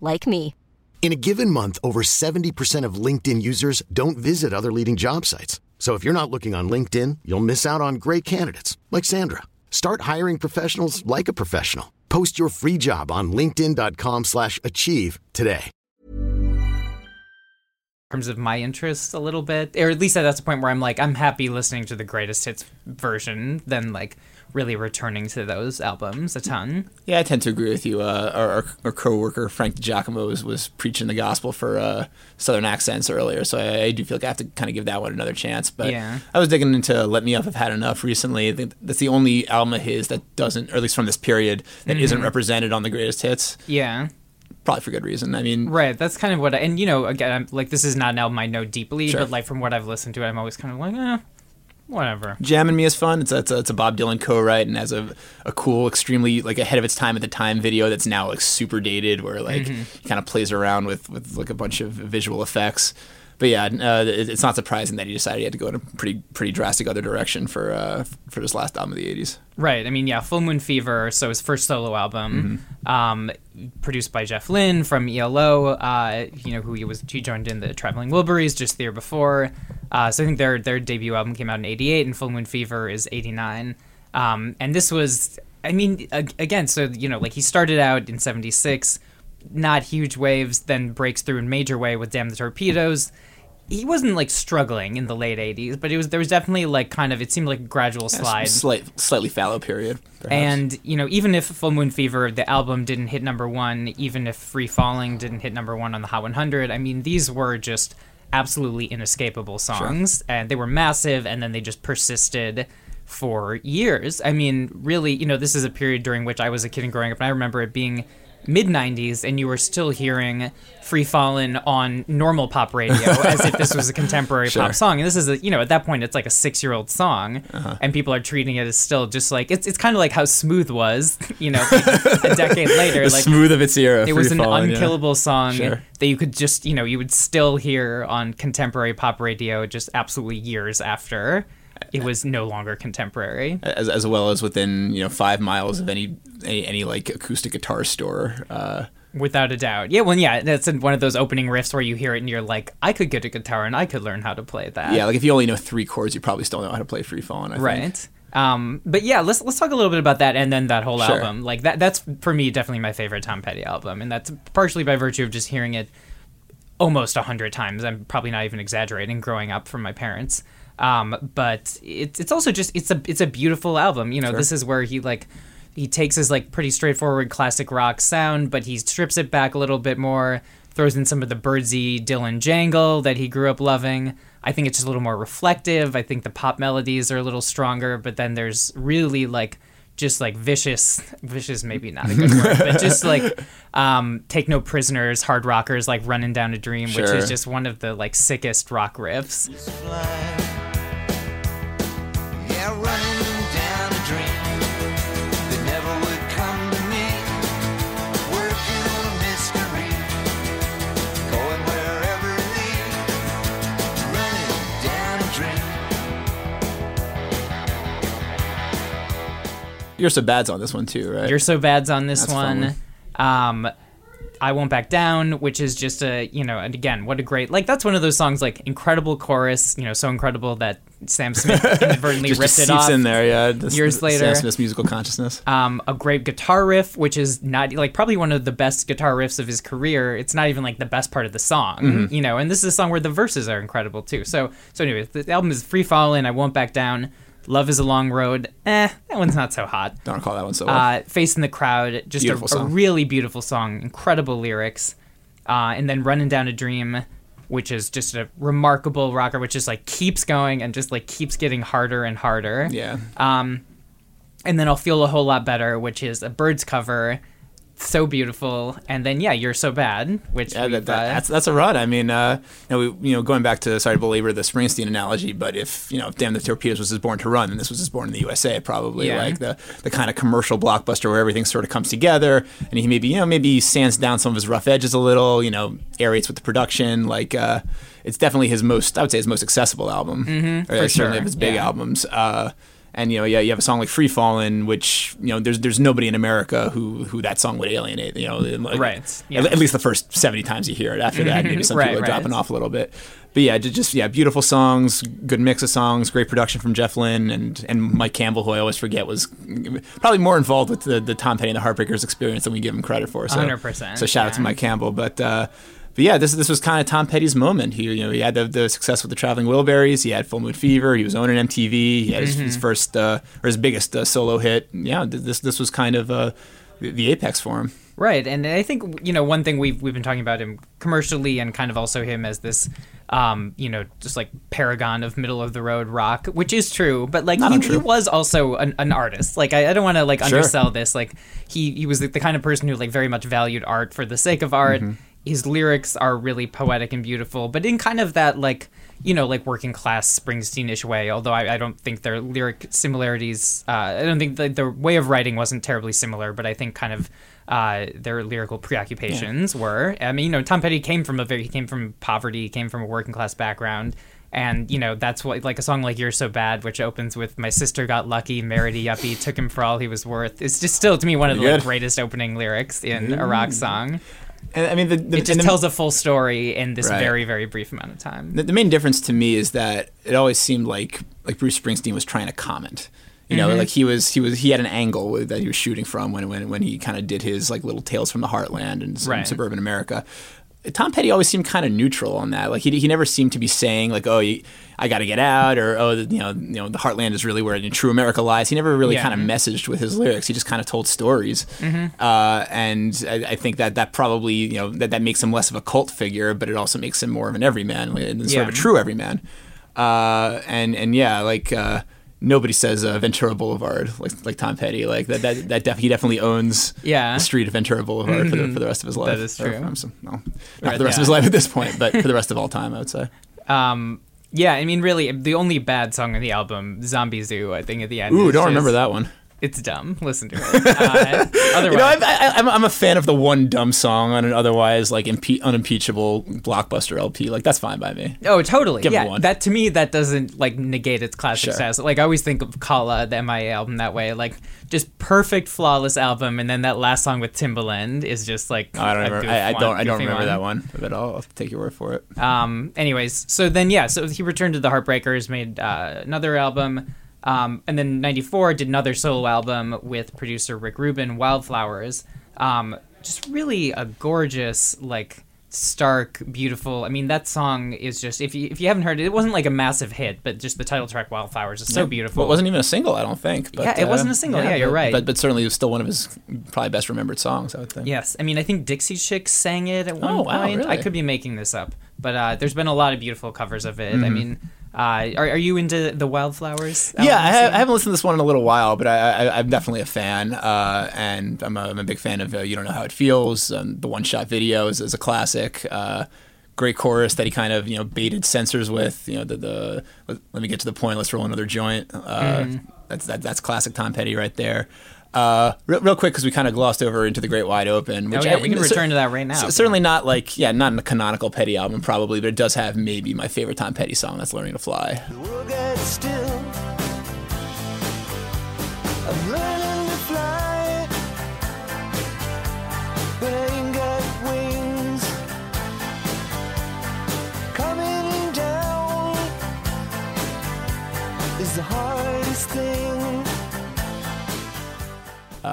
like me. In a given month, over 70% of LinkedIn users don't visit other leading job sites. So if you're not looking on LinkedIn, you'll miss out on great candidates like Sandra. Start hiring professionals like a professional. Post your free job on linkedin.com/achieve slash achieve today. terms of my interests a little bit, or at least that's the point where I'm like, I'm happy listening to the greatest hits version than like really returning to those albums a ton. yeah, I tend to agree with you. Uh, our, our, co-worker Frank Giacomo was, was preaching the gospel for uh, Southern accents earlier, so I, I do feel like I have to kind of give that one another chance. But Yeah. I was digging into "Let Me Up," I've had enough recently. I think that's the only album of his that doesn't, or at least from this period, that Mm-hmm. not represented on the greatest hits. Yeah. Probably for good reason. I mean, Right, that's kind of what I, and you know, again, I'm, like this is not an album I know deeply, Sure. but like from what I've listened to, I'm always kind of like, eh, whatever. Jamming Me is fun. It's a, it's a, it's a Bob Dylan co-write and has a, a cool, extremely like ahead of its time at the time video that's now like super dated, where like mm-hmm. he kind of plays around with with like a bunch of visual effects. But yeah, uh, it, it's not surprising that he decided he had to go in a pretty pretty drastic other direction for uh, for this last album of the '80s. Right. I mean, yeah, Full Moon Fever, so his first solo album, Mm-hmm. um, produced by Jeff Lynne from ELO, uh, you know, who he was, he joined in the Traveling Wilburys just the year before. Uh, so I think their, their debut album came out in 88 and Full Moon Fever is 89. Um, and this was, I mean, ag- again, so, you know, like he started out in 76, not huge waves, then breaks through in major way with Damn the Torpedoes. He wasn't like struggling in the late 80s, but it was there was definitely like kind of it seemed like a gradual slide. Slight, slightly fallow period. perhaps. And you know, even if Full Moon Fever, the album didn't hit number one, even if Free Falling didn't hit number one on the Hot 100, I mean, these were just absolutely inescapable songs, and they were massive, and then they just persisted for years. I mean, really, you know, this is a period during which I was a kid and growing up, and I remember it being mid 90s and you were still hearing Free Fallin' on normal pop radio as if this was a contemporary Sure. pop song and this is a you know at that point it's like a six year old song Uh-huh. and people are treating it as still just like it's, it's kind of like how smooth was you know a decade later the like smooth of its era. it was an Fallin', yeah. unkillable song Sure. that you could just you know you would still hear on contemporary pop radio just absolutely years after it was no longer contemporary as, as well as within you know five miles of any any, any like acoustic guitar store. Uh, Without a doubt. Yeah, well, yeah, that's one of those opening riffs where you hear it and you're like, I could get a guitar and I could learn how to play that. yeah, like if you only know three chords, you probably still know how to play Free. I think. Right. Um, but yeah, let's let's talk a little bit about that and then that whole Sure. album. Like that that's for me definitely my favorite Tom Petty album, and that's partially by virtue of just hearing it almost a hundred times. I'm probably not even exaggerating. Growing up from my parents, um, but it's it's also just it's a it's a beautiful album. You know, this is where he like he takes his like pretty straightforward classic rock sound, but he strips it back a little bit more. Throws in some of the Byrdsy Dylan jangle that he grew up loving. I think it's just a little more reflective. I think the pop melodies are a little stronger, but then there's really like just like vicious vicious maybe not a good word but just like um take no prisoners hard rockers like running down a dream which is just one of the like sickest rock riffs You're so bad's on this one too, right? You're so bad's on this That's one. Um, I won't back down, which is just a you know, and again, what a great like that's one of those songs like incredible chorus, you know, so incredible that Sam Smith inadvertently just, ripped just it off. in there, yeah. Years later. Sam Smith's musical consciousness. Um, a great guitar riff, which is not like probably one of the best guitar riffs of his career. It's not even like the best part of the song, Mm-hmm. you know. And this is a song where the verses are incredible too. So, so anyway, the album is Free Fallin', I Won't Back Down, Love Is a Long Road. Eh, that one's not so hot. Don't recall that one so well. Uh, Face in the Crowd, just a, a really beautiful song, incredible lyrics. Uh, and then Running Down a Dream, which is just a remarkable rocker, which just like keeps going and just like keeps getting harder and harder. yeah. Um, and then I'll feel a whole lot better, which is a Byrds cover, so beautiful. And then yeah, you're so bad, which Yeah, that, that, uh, that's that's a run. I mean, uh, you know, we, you know, going back to sorry to belabor the Springsteen analogy, but if you know, if Damn the Torpedoes was his Born to Run, then this was his Born in the USA, probably Yeah. like the the kind of commercial blockbuster where everything sort of comes together, and he maybe you know maybe he sands down some of his rough edges a little, you know, aerates with the production. Like, uh, it's definitely his most, I would say, his most accessible album, mm-hmm, or for certainly sure, of his big yeah. albums. Uh, and you know, yeah, you have a song like "Free Fallin'," which you know, there's there's nobody in America who who that song would alienate. You know, like, Right, yeah. At, at least the first seventy times you hear it. After that, maybe some Right, people are right. dropping off a little bit. But yeah, just yeah, beautiful songs, good mix of songs, great production from Jeff Lynne and and Mike Campbell, who I always forget was probably more involved with the, the Tom Petty and the Heartbreakers experience than we give him credit for. So, 100%, So shout out to. Mike Campbell, but. Uh, but yeah, this this was kind of Tom Petty's moment. He you know he had the, the success with the Traveling Wilburys. He had Full Moon Fever. He was owning MTV. He had his, Mm-hmm. his first uh, or his biggest uh, solo hit. Yeah, this this was kind of uh, the, apex for him. Right, and I think you know one thing we've we've been talking about him commercially, and kind of also him as this, um, you know, just like paragon of middle of the road rock, which is true. But like he, he was also an, an artist. Like I, I don't want to like Sure. undersell this. Like he he was the, the kind of person who like very much valued art for the sake of art. Mm-hmm. His lyrics are really poetic and beautiful, but in kind of that like you know like working class Springsteen-ish way. Although I, I don't think their lyric similarities. Uh, I don't think the, the way of writing wasn't terribly similar, but I think kind of uh, their lyrical preoccupations were. I mean, you know, Tom Petty came from a very he came from poverty, he came from a working class background. And you know that's what like a song like "You're So Bad," which opens with "My sister got lucky, married a yuppie, took him for all he was worth." It's just still to me one of the like, greatest opening lyrics in a rock song. And I mean, the, the, It just the- tells a full story in this Right. very very brief amount of time. The, the main difference to me is that it always seemed like like Bruce Springsteen was trying to comment. You know, mm-hmm. like he was he was he had an angle that he was shooting from when when when he kind of did his like little tales from the heartland and Right. suburban America. Tom Petty always seemed kind of neutral on that. Like he, he never seemed to be saying like, "Oh, you, I got to get out," or "Oh, you know, you know, the heartland is really where true America lies." He never really Yeah. kind of messaged with his lyrics. He just kind of told stories, uh, and I, I think that that probably you know that that makes him less of a cult figure, but it also makes him more of an everyman, like, sort of a true everyman. Uh, and and yeah, like. Uh, Nobody says uh, Ventura Boulevard like like Tom Petty like that that, that def- he definitely owns Yeah. the street of Ventura Boulevard for, the, for the rest of his life. is Or true. from some- no, not Right, for the rest of his life at this point, but for the rest of all time, I would say. Um, yeah, I mean, really, the only bad song on the album, "Zombie Zoo," I think at the end. Ooh, is don't remember that one. It's dumb. Listen to it. Uh, otherwise, You know, I, I, I'm, I'm a fan of the one dumb song on an otherwise like impe- unimpeachable blockbuster LP. Like that's fine by me. Oh, totally. Give yeah, one. that to me that doesn't like negate its classic Sure. status. Like I always think of Kala, the MIA album, that way. Like just perfect, flawless album, and then that last song with Timbaland is just like I don't remember. I, I don't. I don't remember that one. But I'll, I'll take your word for it. Um. Anyways, so then yeah, so he returned to the Heartbreakers, made uh, another album, um, and then '94 did another solo album with producer Rick Rubin, Wildflowers. Um, just really a gorgeous, like stark, beautiful. I mean, that song is just if you if you haven't heard it, it wasn't like a massive hit, but just the title track "Wildflowers" is so beautiful. Well, it wasn't even a single, I don't think. But, Yeah, it uh, wasn't a single. Yeah, you're but- right. But but certainly it was still one of his probably best remembered songs. I would think. Yes, I mean I think Dixie Chicks sang it at one Oh, wow, point. I could be making this up, but uh, there's been a lot of beautiful covers of it. Mm-hmm. I mean, uh, are, are you into the Wildflowers? Yeah, I, album ha- I haven't listened to this one in a little while, but I, I, I'm definitely a fan, uh, and I'm a, I'm a big fan of uh, "You Don't Know How It Feels." Um, the one-shot video is, is a classic. Uh, great chorus that he kind of you know baited censors with. You know the the let, me get to the point. Let's roll another joint. Uh, Mm-hmm. That's that, that's classic Tom Petty right there. Uh, real, real, quick, because we kind of glossed over into the Great Wide Open. Oh, which oh, yeah, I, we can return to that right now. Certainly not like, yeah, not in the canonical Petty album, probably, but it does have maybe my favorite Tom Petty song. That's "Learning to Fly." the hardest thing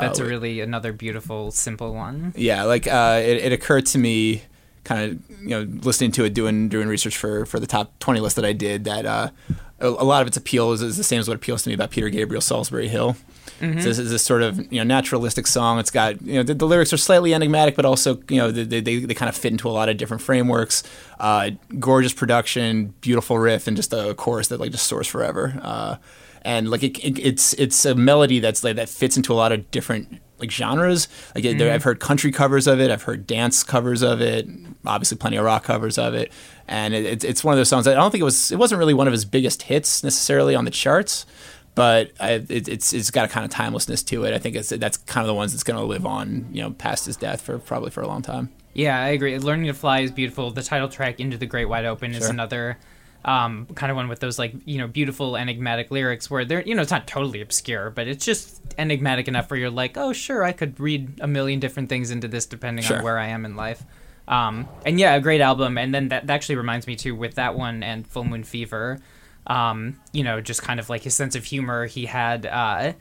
that's a really another beautiful, simple one. Yeah, like uh, it, it occurred to me, kind of you know, listening to it, doing doing research for for the top twenty list that I did, that uh, a, a lot of its appeal is, is the same as what appeals to me about Peter Gabriel, Solsbury Hill. So this is this sort of you know naturalistic song. It's got you know the, the lyrics are slightly enigmatic, but also you know they, they, they kind of fit into a lot of different frameworks. Uh, gorgeous production, beautiful riff, and just a chorus that like just soars forever. Uh, and like it, it, it's it's a melody that's like that fits into a lot of different like genres. Like there, mm-hmm. I've heard country covers of it, I've heard dance covers of it, obviously plenty of rock covers of it, and it, it's it's one of those songs. that I don't think it was it wasn't really one of his biggest hits necessarily on the charts, but I, it, it's it's got a kind of timelessness to it. I think it's that's kind of the ones that's going to live on you know past his death for probably for a long time. Yeah, I agree. Learning to Fly is beautiful. The title track, Into the Great Wide Open, is Sure. another um, kind of one with those like you know beautiful enigmatic lyrics where they're you know it's not totally obscure, but it's just enigmatic enough where you're like, oh sure, I could read a million different things into this depending Sure. on where I am in life. Um, and yeah, a great album. And then that, that actually reminds me too with that one and Full Moon Fever. Um, you know, just kind of like his sense of humor he had. Uh, uh,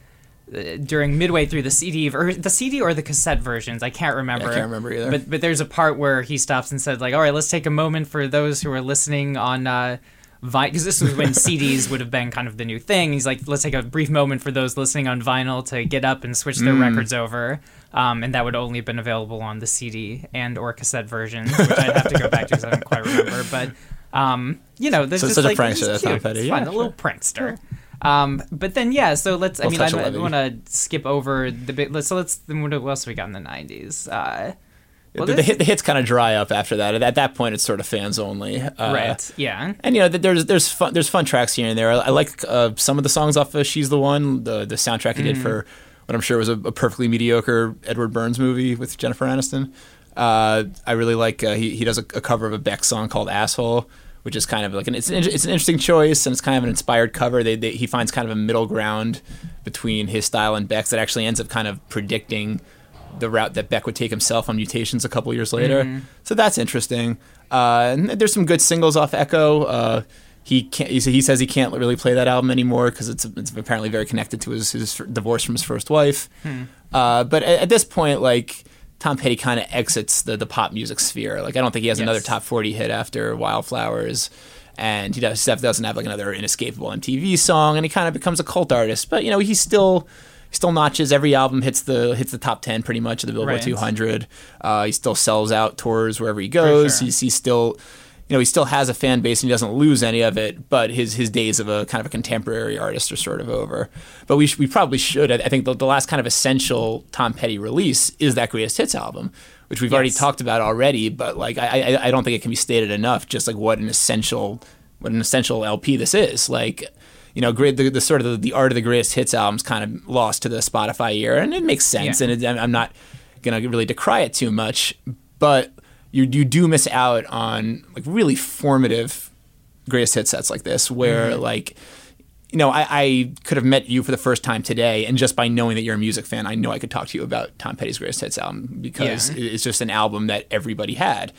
during midway through the CD or the CD or the cassette versions, I can't remember. I can't remember either. But but there's a part where he stops and said like, "All right, let's take a moment for those who are listening on uh, vinyl because this was when CDs would have been kind of the new thing." He's like, "Let's take a brief moment for those listening on vinyl to get up and switch Mm. their records over." Um, and that would only have been available on the CD and or cassette versions, which I'd have to go back to because I don't quite remember. But um, you know, there's So just such a prankster, it's that's not cute. petty. It's Yeah, fun, a little prankster. Um, but then yeah, so let's. I Little mean, I don't want to skip over the bit. let's- So let's. Then what else we got in the '90s? Uh, well, the, the, hit, the hits kind of dry up after that. At that point, it's sort of fans only. Uh, right. Yeah. And you know, there's there's fun there's fun tracks here and there. I, I like uh, some of the songs off of "She's the One," the the soundtrack he did for what I'm sure was a, a perfectly mediocre Edward Burns movie with Jennifer Aniston. Uh, I really like uh, he he does a, a cover of a Beck song called "Asshole," which is kind of like an it's an, it's an interesting choice and it's kind of an inspired cover. They, they he finds kind of a middle ground between his style and Beck's that actually ends up kind of predicting the route that Beck would take himself on Mutations a couple years later. So that's interesting. Uh, and there's some good singles off Echo. Uh, he can't. He, says he can't really play that album anymore because it's it's apparently very connected to his, his divorce from his first wife. Uh, but at, at this point, like Tom Petty kind of exits the the pop music sphere. Like I don't think he has another top forty hit after Wildflowers. And he does, doesn't have like another inescapable MTV song, and he kind of becomes a cult artist. But you know, he's still he still notches every album hits the hits the top ten pretty much of the Billboard Right. 200. Uh, he still sells out tours wherever he goes. sure. He's, he's still you know he still has a fan base and he doesn't lose any of it. But his his days of a kind of a contemporary artist are sort of over. But we sh- we probably should. I, I think the, the last kind of essential Tom Petty release is that greatest hits album. Which we've already talked about already, but like I, I I don't think it can be stated enough. Just like what an essential what an essential LP this is. Like you know, great the, the sort of the, the art of the greatest hits albums kind of lost to the Spotify era, and it makes sense. Yeah. And it, I'm not gonna really decry it too much, but you you do miss out on like really formative greatest hit sets like this, where mm-hmm. like. You know, I, I could have met you for the first time today, and just by knowing that you're a music fan, I know I could talk to you about Tom Petty's Greatest Hits album because Yeah. it's just an album that everybody had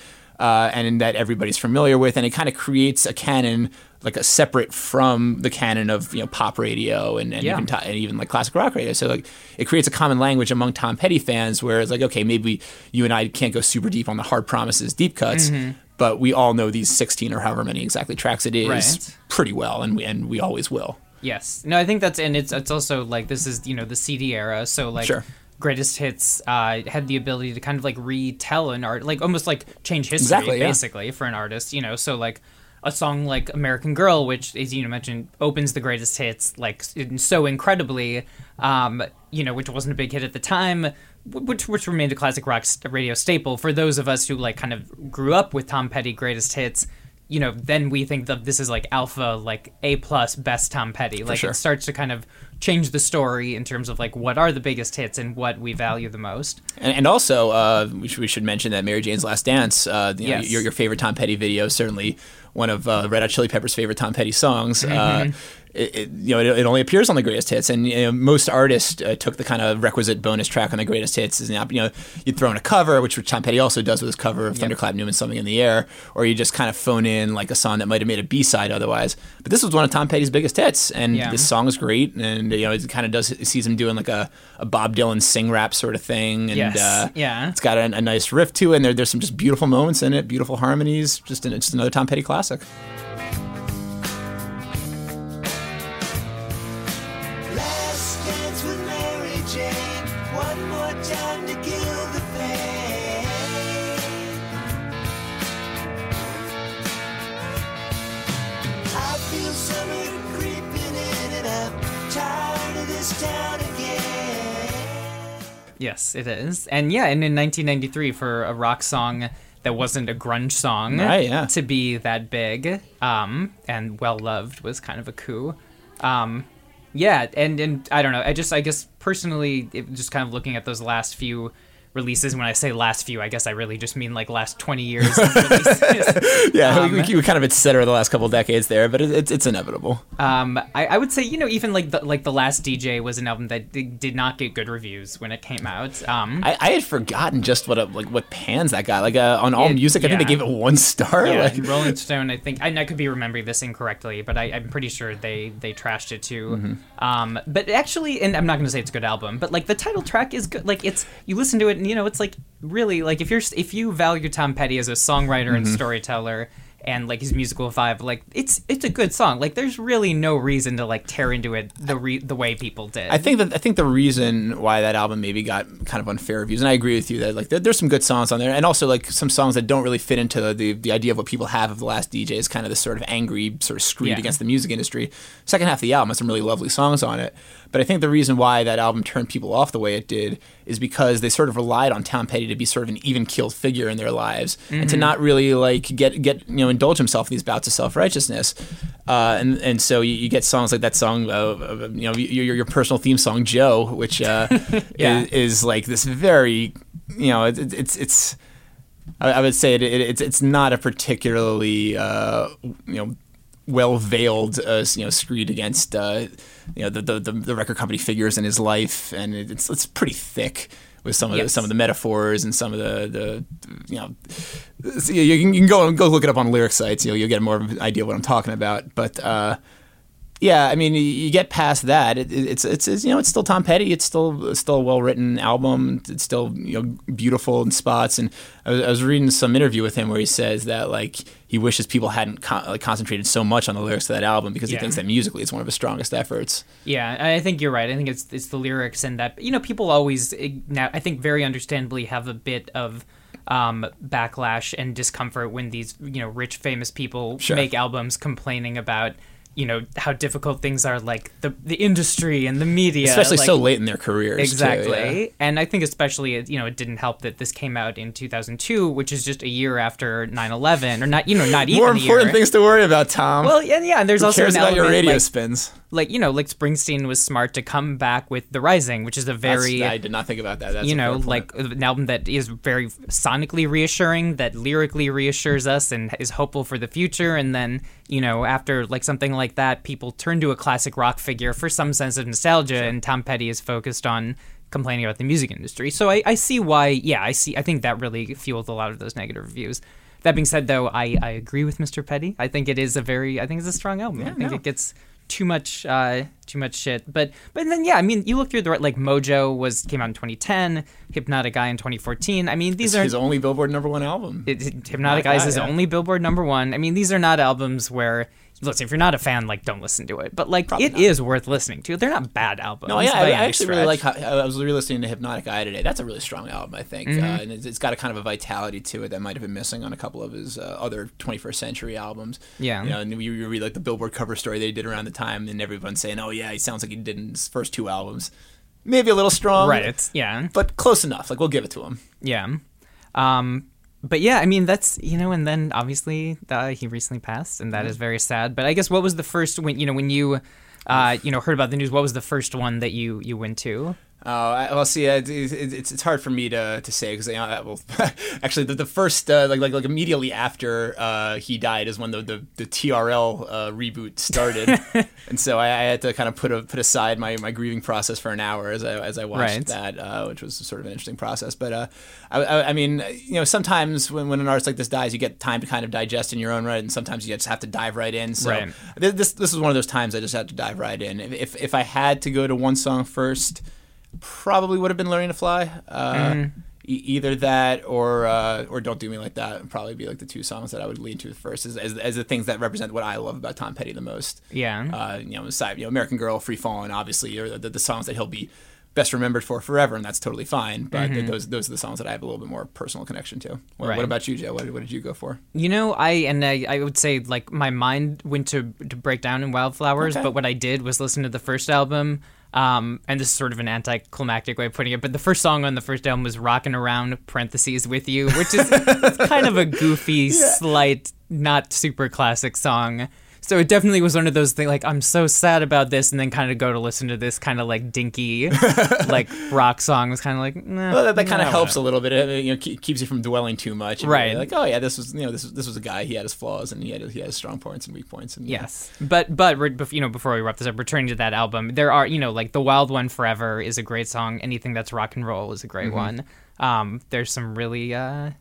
uh, and that everybody's familiar with, and it kind of creates a canon like a separate from the canon of you know pop radio and, and Yeah. even and even like classic rock radio. So like it creates a common language among Tom Petty fans where it's like okay maybe you and I can't go super deep on the hard promises deep cuts. But we all know these 16 or however many exactly tracks it is Right. pretty well, and we, and we always will. Yes. No, I think that's and it's it's also like this is you know the CD era, so like Sure. Greatest hits uh, had the ability to kind of like retell an art, like almost like change history Exactly, yeah. basically for an artist. You know, so like a song like American Girl, which as you mentioned opens the greatest hits like so incredibly, um, you know, which wasn't a big hit at the time. Which, which remained a classic rock radio staple for those of us who like kind of grew up with Tom Petty greatest hits you know, then we think that this is like alpha, like A plus best Tom Petty. Like sure. it starts to kind of change the story in terms of like what are the biggest hits and what we value the most. And, and also, uh, we, should, we should mention that Mary Jane's Last Dance, uh, you know, Yes. your, your favorite Tom Petty video, certainly one of uh, Red Hot Chili Peppers' favorite Tom Petty songs. Uh, it, it, you know, it, it only appears on the greatest hits, and you know, most artists uh, took the kind of requisite bonus track on the greatest hits. Is now, you know, you throw in a cover, which Tom Petty also does with his cover of Thunderclap Newman, "Something in the Air," or you just kind of phone in like a song that might have made a B side otherwise. But this was one of Tom Petty's biggest hits, and Yeah. this song is great, and you know, it kind of does it sees him doing like a, a Bob Dylan sing rap sort of thing, and Yes. uh, Yeah. it's got a, a nice riff to it, and there, there's some just beautiful moments in it, beautiful harmonies. Just, an, just another Tom Petty classic. Yes, it is. And yeah, and in 1993 for a rock song that wasn't a grunge song Right, yeah. to be that big um and well loved was kind of a coup. Um yeah, and and I don't know. I just I guess personally it, just kind of looking at those last few releases when I say last few, I guess I really just mean like last 20 years. Yeah, we, we, we kind of et cetera the last couple decades there, but it, it's it's inevitable. Um, I, I would say you know even like the like the last DJ was an album that did, not get good reviews when it came out. Um, I, I had forgotten just what a, like what pans that got. Like uh, on All It- Music, I think they gave it one star. yeah, like, Rolling Stone. I think I, I could be remembering this incorrectly, but I, I'm pretty sure they they trashed it too. Mm-hmm. Um, but actually, and I'm not going to say it's a good album, but like the title track is good. Like it's you listen to it, and you know it's like really like if you're if you value Tom Petty as a songwriter and Mm-hmm. storyteller. And like his musical vibe, like it's it's a good song. Like there's really no reason to like tear into it the re- the way people did. I think that I think the reason why that album maybe got kind of unfair reviews, and I agree with you that like there, there's some good songs on there, and also like some songs that don't really fit into the, the the idea of what people have of the last DJ is kind of this sort of angry sort of screed Yeah. against the music industry. Second half of the album has some really lovely songs on it, but I think the reason why that album turned people off the way it did is because they sort of relied on Tom Petty to be sort of an even keeled figure in their lives and to not really like get get you know indulge himself in these bouts of self righteousness, uh, and and so you, you get songs like that song uh, you know your, your personal theme song Joe, which uh, Yeah. is, is like this very you know it, it- it's it's I, I would say it, it, it's it's not a particularly uh, you know well veiled uh, you know screed against uh, you know the, the the record company figures in his life, and it's it's pretty thick with some of the, some of the metaphors and some of the the you know so you, you can, you can go go look it up on lyric sites. You'll you'll get more of an idea of what I'm talking about, but. Uh, yeah, I mean, you- get past that. It, it- it's, it's it's you know it's still Tom Petty. It's still it's still a well written album. It's still you know beautiful in spots. And I was, I was reading some interview with him where he says that like he wishes people hadn't con- like, concentrated so much on the lyrics to that album because he thinks that musically it's one of his strongest efforts. Yeah, I think you're right. I think it's it's the lyrics and that you know people always now I think very understandably have a bit of um, backlash and discomfort when these you know rich famous people Sure. make albums complaining about you know how difficult things are like the the industry and the media Especially like- so late in their careers. too, Exactly. yeah. And I think especially it- you know it didn't help that this came out in 2002, which is just a year after 9/11 or not you know not even More important year. things to worry about, Tom. well, yeah, yeah, and there's Who also cares an about your radio like, spins? like you know like Springsteen was smart to come back with The Rising, which is a That's- very I did not think about that. That's you know like an album that is very sonically reassuring, that lyrically reassures us and is hopeful for the future. And then you know after like something like that, people turn to a classic rock figure for some sense of nostalgia, and Tom Petty is focused on complaining about the music industry. So I, I see why. Yeah, I see. I think that really fueled a lot of those negative reviews. That being said, though, I, I agree with Mr. Petty. I think it is a very I think it's a strong album. I think no. it gets too much uh too much shit but but then yeah i mean you look through the right like mojo was came out in 2010 hypnotic eye in 2014 i mean these are his only Billboard number one album. it, it- hypnotic Hypnotic eye is his yeah. only billboard number one i mean these are not albums where listen if you're not a fan like don't listen to it but like it is worth listening to they're not bad albums No, yeah, I, I actually really like. How, I was re-listening to Hypnotic Eye today. That's a really strong album, I think, Mm-hmm. uh, and it's, it's got a kind of a vitality to it that might have been missing on a couple of his uh, other 21st century albums. Yeah. you know, and you, you read like the Billboard cover story they did around the time, and everyone's saying, "Oh yeah, he sounds like he did in his first two albums." Maybe a little strong, right it's yeah but close enough. Like we'll give it to him. Yeah. Um, but yeah, I mean that's you know, and then obviously uh, he recently passed, and that is very sad. But I guess what was the first when you know when you uh, you know, heard about the news, what was the first one that you you went to? Oh, I- well, see, it, it, it's it's hard for me to, to say because you know, well, actually, the, the first uh, like like like immediately after uh, he died is when the the, the TRL uh, reboot started, and so I, I had to kind of put a, put aside my, my grieving process for an hour as I as I watched Right. that, uh, which was sort of an interesting process. But uh, I, I, I mean, you know, sometimes when, when an artist like this dies, you get time to kind of digest in your own right, and sometimes you just have to dive right in. So Right. this this was one of those times I just had to dive right in. If, if I had to go to one song first probably would have been learning to fly. Uh, Mm-hmm. e- either that or uh, or don't do me like that would probably be like the two songs that I would lean to first as, as, as the things that represent what I love about Tom Petty the most. Yeah. Uh, you know, aside, you know, American Girl, Free Fallin', obviously are the, the songs that he'll be best remembered for forever, and that's totally fine. But th- those those are the songs that I have a little bit more personal connection to. What, Mm-hmm. Right. what about you, Joe? What, what did you go for? You know, I and I, I would say like my mind went to to break down in Wildflowers, Okay. but what I did was listen to the first album. Um, and this is sort of an anticlimactic way of putting it, but the first song on the first album was "Rockin' Around" (parentheses with you), which is kind of a goofy, slight, not super classic song. So it definitely was one of those things. Like I'm so sad about this, and then kind of go to listen to this kind of like dinky, like rock song. Was kind of like, nah, Well, that, that kind of helps a little bit. It, you know, keep, keeps you from dwelling too much. and Right. Like, oh yeah, this was you know this was this was a guy. He had his flaws and he had he had his strong points and weak points. And Yes, but but you know before we wrap this up, returning to that album, there are you know like the Wild One Forever is a great song. Anything that's rock and roll is a great Mm-hmm. one. Um, there's some really uh,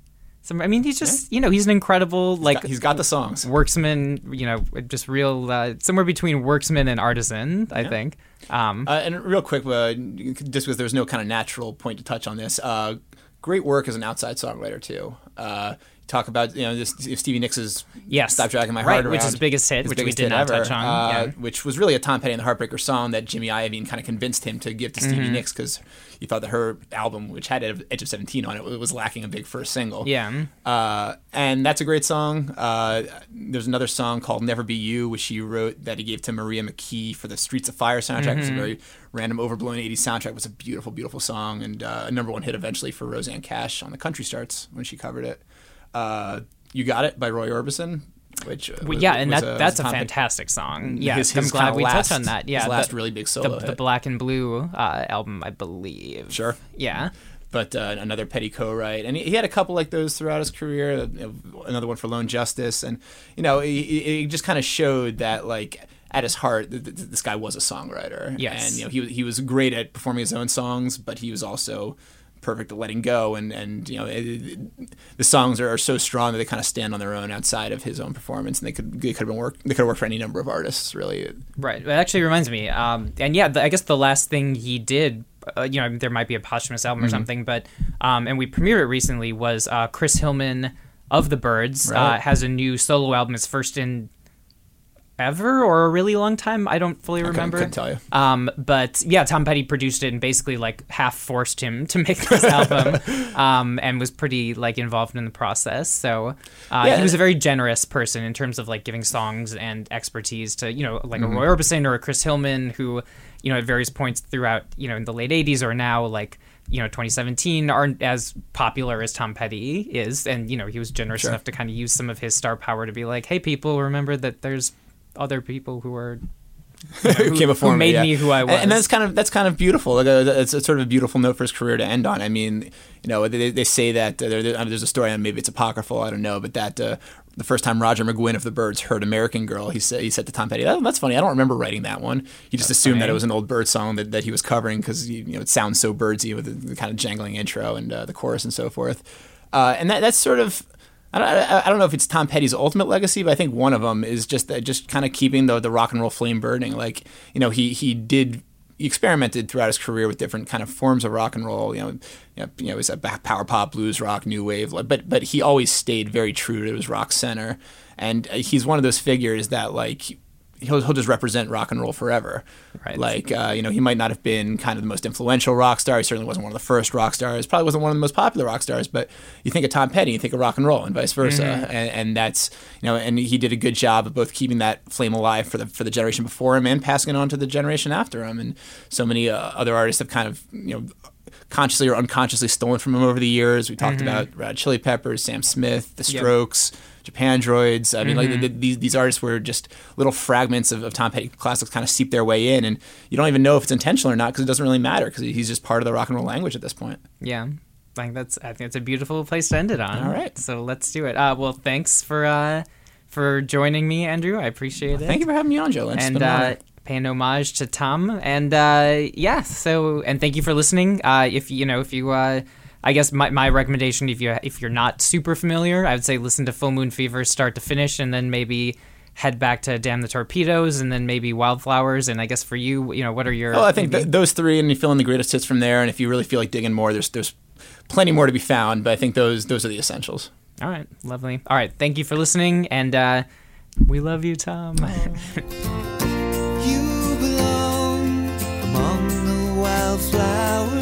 some. I mean, he's just you know he's an incredible like he's got the songs. worksman. You know, just real uh, somewhere between worksman and artisan. I think. Um, Uh, and real quick, uh, just because there's no kind of natural point to touch on this, uh, great work as an outside songwriter too. Talk about you know this Stevie Nicks' Yes. "Stop Dragging My Right, Heart Around," which is his biggest hit, his which we did not ever, touch on, uh, yeah. which was really a Tom Petty and the Heartbreaker song that Jimmy Iovine kind of convinced him to give to Stevie Mm-hmm. Nicks because he thought that her album, which had Edge of Seventeen on it, was lacking a big first single. yeah. Uh, and that's a great song. Uh, there's another song called "Never Be You," which he wrote that he gave to Maria McKee for the Streets of Fire soundtrack. It's a very random, overblown '80s soundtrack. It was a beautiful, beautiful song, and uh, a number one hit eventually for Rosanne Cash on the Country Starts when she covered it. Uh, "You Got It" by Roy Orbison. Which uh, Well, was- yeah, and that was that's a fantastic song. Yeah, his- I'm glad we last- touched on that. Yeah, his last the- really big the, solo the hit. Black and Blue uh, album, I believe. Sure. Yeah. but uh, another Petty co-write, and he, he had a couple like those throughout his career. uh, Another one for Lone Justice, and you know, he just kind of showed that like at his heart, th- th- this guy was a songwriter. Yes. and you know, he he was great at performing his own songs, but he was also perfect at letting go and and you know it, it- the songs are, are so strong that they kind of stand on their own outside of his own performance and they could they could have been work they could have worked for any number of artists really Right. It actually reminds me. Um, and yeah, the, I guess the last thing he did, uh, you know, there might be a posthumous album or Mm-hmm. something, but um, and we premiered it recently was uh, Chris Hillman of the Byrds uh, has a new solo album. It's first in ever or a really long time. I don't fully couldn't- remember. couldn't tell you. Um, but yeah, Tom Petty produced it and basically like half forced him to make this album, um, and was pretty like involved in the process. So uh, Yeah. he was a very generous person in terms of like giving songs and expertise to you know like Mm-hmm. a Roy Orbison or a Chris Hillman who you know at various points throughout you know in the late '80s or now like you know 2017 aren't as popular as Tom Petty is, and you know he was generous enough to kind of use some of his star power to be like, hey people, remember that there's other people who are who came before who me, made yeah. me who I was. And that's kind of that's kind of beautiful. Like uh, it's, it's sort of a beautiful note for his career to end on. I mean, you know, they, they say that uh, there, there- I mean, there's a story, and maybe it's apocryphal. I don't know, but that uh, the first time Roger McGuinn of the Byrds heard "American Girl," he said he said to Tom Petty, "Oh, that's funny. I don't remember writing that one." He just assumed that it was an old Bird song that, that he was covering because you know it sounds so Byrdsy with the, the kind of jangling intro and uh, the chorus and so forth. Uh, and that that's sort of I don't, I don't know if it's Tom Petty's ultimate legacy, but I think one of them is just that, just kind of keeping the the rock and roll flame burning. Like you know, he he did he experimented throughout his career with different kind of forms of rock and roll. You know, you know, you know, it was a power pop, blues rock, new wave, but but he always stayed very true to his rock center, and uh, he's one of those figures that like. He'll, he'll just represent rock and roll forever. Right. Like, uh, you know, he might not have been kind of the most influential rock star. He certainly wasn't one of the first rock stars. Probably wasn't one of the most popular rock stars. But you think of Tom Petty, you think of rock and roll, and vice versa. And, and that's you know, and he did a good job of both keeping that flame alive for the for the generation before him and passing it on to the generation after him. And so many uh, other artists have kind of you know consciously or unconsciously stolen from him over the years. We talked about Red Hot Chili Peppers, Sam Smith, The Strokes, Japandroids. I mean, like the, these these artists were just little fragments of, of Tom Petty classics kind of seep their way in, and you don't even know if it's intentional or not because it doesn't really matter because he's just part of the rock and roll language at this point. Yeah. I think that's I think it's a beautiful place to end it on. All right. So let's do it. Uh, well, thanks for uh, for joining me, Andrew. I appreciate it. Thank you for having me on, Joe. It's and uh, paying homage to Tom. And uh, yeah, so and thank you for listening. Uh, if you know, if you, uh, I guess my, my recommendation, if you if you're not super familiar, I would say listen to Full Moon Fever start to finish, and then maybe head back to Damn the Torpedoes, and then maybe Wildflowers. And I guess for you, you know, what are your? Oh, I think th- those three, and you fill in the greatest hits from there. And if you really feel like digging more, there's there's plenty more to be found. But I think those those are the essentials. All right, lovely. All right, thank you for listening, and uh, we love you, Tom. You belong among the wildflowers.